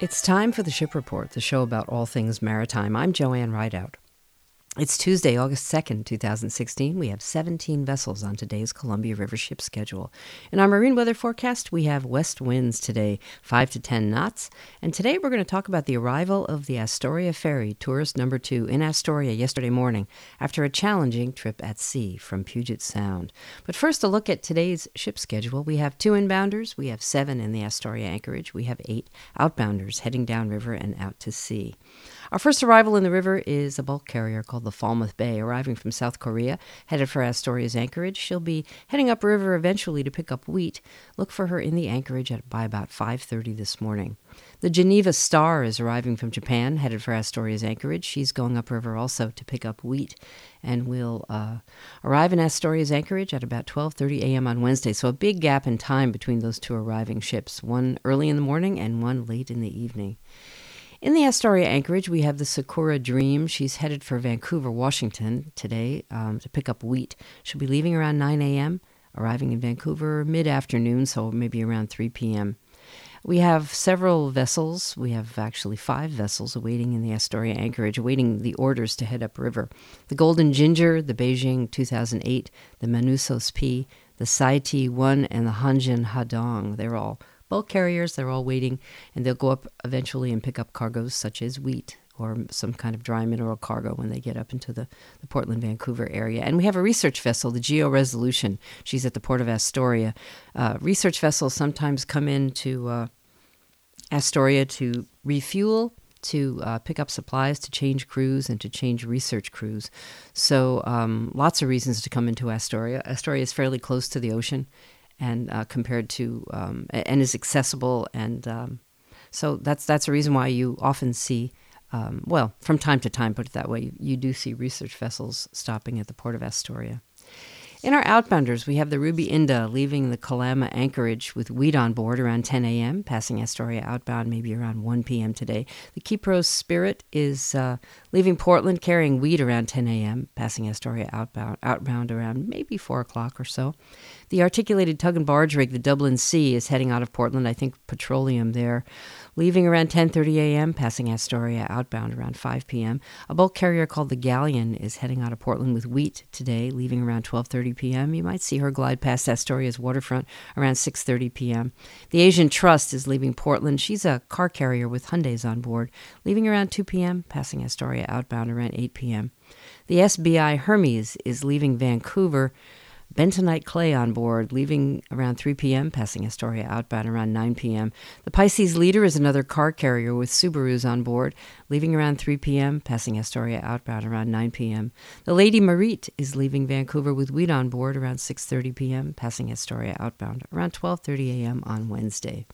It's time for the Ship Report, the show about all things maritime. I'm Joanne Rideout. It's Tuesday, August 2nd, 2016. We have 17 vessels on today's Columbia River ship schedule. In our marine weather forecast, we have west winds today, 5 to 10 knots. And today we're going to talk about the arrival of the Astoria Ferry, tourist number two, in Astoria yesterday morning after a challenging trip at sea from Puget Sound. But first, a look at today's ship schedule. We have two inbounders, we have seven in the Astoria anchorage, we have eight outbounders heading downriver and out to sea. Our first arrival in the river is a bulk carrier called the Falmouth Bay, arriving from South Korea, headed for Astoria's anchorage. She'll be heading upriver eventually to pick up wheat. Look for her in the anchorage at, by about 5:30 this morning. The Geneva Star is arriving from Japan, headed for Astoria's anchorage. She's going upriver also to pick up wheat, and will uh, arrive in Astoria's anchorage at about 12:30 a.m. on Wednesday. So a big gap in time between those two arriving ships, one early in the morning and one late in the evening. In the Astoria anchorage, we have the Sakura Dream. She's headed for Vancouver, Washington today um, to pick up wheat. She'll be leaving around 9 a.m., arriving in Vancouver mid afternoon, so maybe around 3 p.m. We have several vessels. We have actually five vessels awaiting in the Astoria anchorage, awaiting the orders to head upriver. The Golden Ginger, the Beijing 2008, the Manusos P, the Saiti 1, and the Hanjin Hadong. They're all bulk carriers. They're all waiting, and they'll go up eventually and pick up cargoes such as wheat or some kind of dry mineral cargo when they get up into the, the Portland, Vancouver area. And we have a research vessel, the Geo Resolution. She's at the port of Astoria. Uh, research vessels sometimes come into uh, Astoria to refuel to uh, pick up supplies, to change crews, and to change research crews. So, um, lots of reasons to come into Astoria. Astoria is fairly close to the ocean, and uh, compared to um, and is accessible and um, so that's that's a reason why you often see um, well from time to time put it that way you, you, do see research vessels stopping at the port of Astoria. In our outbounders, we have the Ruby Inda leaving the Kalama anchorage with wheat on board around 10 a.m., passing Astoria outbound maybe around 1 p.m. today. The Kipros Spirit is uh, leaving Portland carrying wheat around 10 a.m., passing Astoria outbound, outbound around maybe 4 o'clock or so. The articulated tug and barge rig, the Dublin Sea, is heading out of Portland. I think petroleum there, leaving around 10:30 a.m., passing Astoria outbound around 5 p.m. A bulk carrier called the Galleon is heading out of Portland with wheat today, leaving around 12:30 p.m. You might see her glide past Astoria's waterfront around 6:30 p.m. The Asian Trust is leaving Portland. She's a car carrier with Hyundai's on board, leaving around 2 p.m., passing Astoria outbound around 8 p.m. The SBI Hermes is leaving Vancouver bentonite clay on board, leaving around 3 p.m., passing Astoria outbound around 9 p.m. The Pisces Leader is another car carrier with Subarus on board, leaving around 3 p.m., passing Astoria outbound around 9 p.m. The Lady Marit is leaving Vancouver with wheat on board around 6:30 p.m., passing Astoria outbound around 12:30 a.m. on Wednesday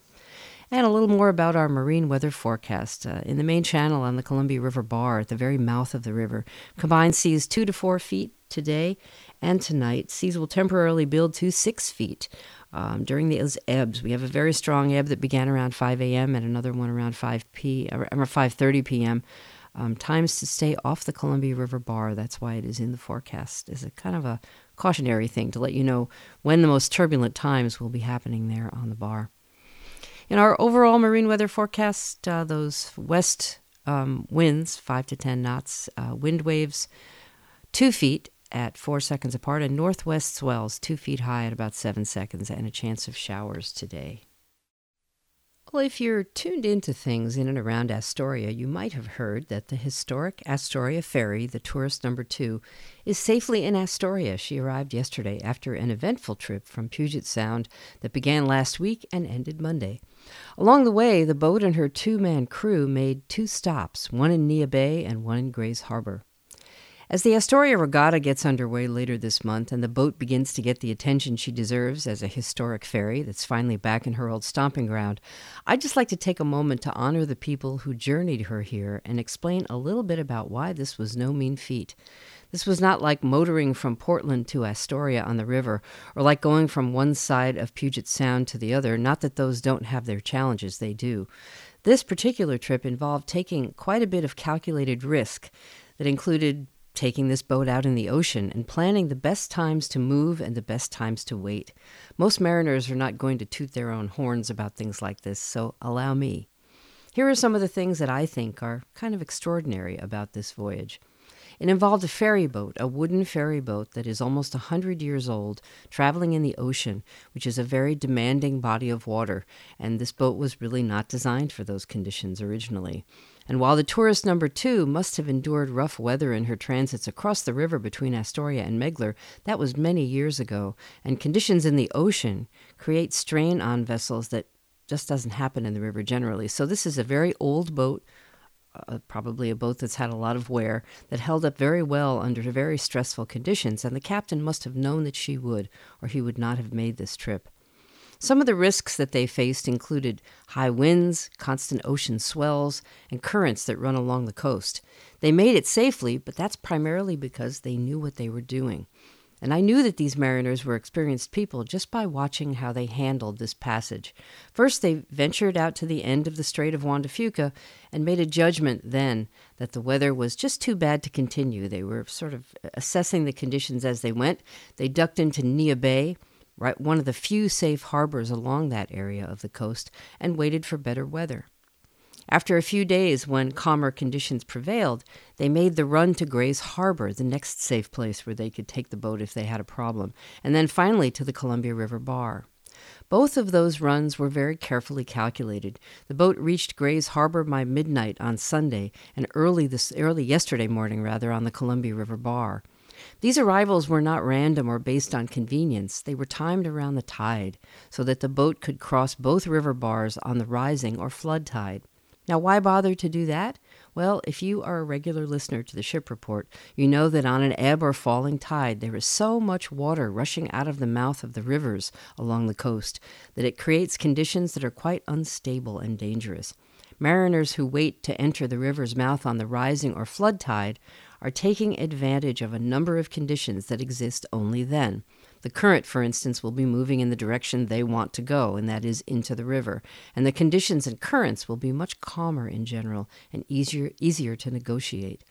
and a little more about our marine weather forecast. Uh, in the main channel on the Columbia River Bar at the very mouth of the river, combined seas 2 to 4 feet today and tonight. Seas will temporarily build to 6 feet. Um, during those ebbs, we have a very strong ebb that began around 5 a.m. and another one around 5 p. or 5:30 p.m. Um, times to stay off the Columbia River Bar. That's why it is in the forecast. Is a kind of a cautionary thing to let you know when the most turbulent times will be happening there on the bar. In our overall marine weather forecast, uh, those west um, winds, 5 to 10 knots, uh, wind waves 2 feet at 4 seconds apart, and northwest swells 2 feet high at about 7 seconds, and a chance of showers today. Well, if you're tuned into things in and around Astoria, you might have heard that the historic Astoria Ferry, the tourist number two, is safely in Astoria. She arrived yesterday after an eventful trip from Puget Sound that began last week and ended Monday. Along the way, the boat and her two man crew made two stops, one in Neah Bay and one in Grays Harbor. As the Astoria Regatta gets underway later this month and the boat begins to get the attention she deserves as a historic ferry that's finally back in her old stomping ground, I'd just like to take a moment to honor the people who journeyed her here and explain a little bit about why this was no mean feat. This was not like motoring from Portland to Astoria on the river, or like going from one side of Puget Sound to the other. Not that those don't have their challenges, they do. This particular trip involved taking quite a bit of calculated risk that included taking this boat out in the ocean and planning the best times to move and the best times to wait. Most mariners are not going to toot their own horns about things like this, so allow me. Here are some of the things that I think are kind of extraordinary about this voyage. It involved a ferry boat, a wooden ferry boat that is almost a 100 years old, traveling in the ocean, which is a very demanding body of water, and this boat was really not designed for those conditions originally. And while the tourist number two must have endured rough weather in her transits across the river between Astoria and Megler, that was many years ago, and conditions in the ocean create strain on vessels that just doesn't happen in the river generally. So this is a very old boat uh, probably a boat that's had a lot of wear, that held up very well under very stressful conditions, and the captain must have known that she would, or he would not have made this trip. Some of the risks that they faced included high winds, constant ocean swells, and currents that run along the coast. They made it safely, but that's primarily because they knew what they were doing. And I knew that these mariners were experienced people just by watching how they handled this passage. First, they ventured out to the end of the Strait of Juan de Fuca and made a judgment then that the weather was just too bad to continue. They were sort of assessing the conditions as they went. They ducked into Neah Bay, right, one of the few safe harbors along that area of the coast, and waited for better weather. After a few days, when calmer conditions prevailed, they made the run to Grays Harbor, the next safe place where they could take the boat if they had a problem, and then finally to the Columbia River Bar. Both of those runs were very carefully calculated. The boat reached Grays Harbor by midnight on Sunday, and early this early yesterday morning rather on the Columbia River Bar. These arrivals were not random or based on convenience. They were timed around the tide, so that the boat could cross both river bars on the rising or flood tide. Now, why bother to do that? Well, if you are a regular listener to the ship report, you know that on an ebb or falling tide, there is so much water rushing out of the mouth of the rivers along the coast that it creates conditions that are quite unstable and dangerous. Mariners who wait to enter the river's mouth on the rising or flood tide are taking advantage of a number of conditions that exist only then. The current, for instance, will be moving in the direction they want to go, and that is into the river. And the conditions and currents will be much calmer in general and easier, easier to negotiate.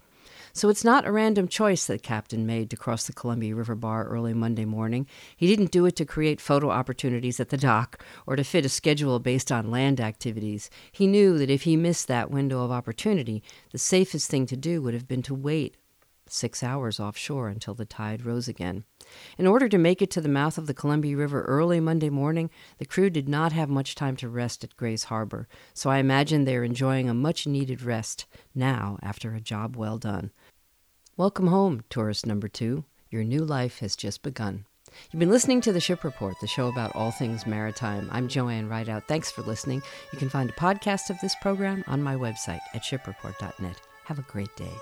So it's not a random choice that Captain made to cross the Columbia River Bar early Monday morning. He didn't do it to create photo opportunities at the dock or to fit a schedule based on land activities. He knew that if he missed that window of opportunity, the safest thing to do would have been to wait six hours offshore until the tide rose again. In order to make it to the mouth of the Columbia River early Monday morning, the crew did not have much time to rest at Grays Harbor, so I imagine they are enjoying a much needed rest now after a job well done. Welcome home, tourist number two. Your new life has just begun. You've been listening to the Ship Report, the show about all things maritime. I'm Joanne Rideout. Thanks for listening. You can find a podcast of this program on my website at shipreport.net. Have a great day.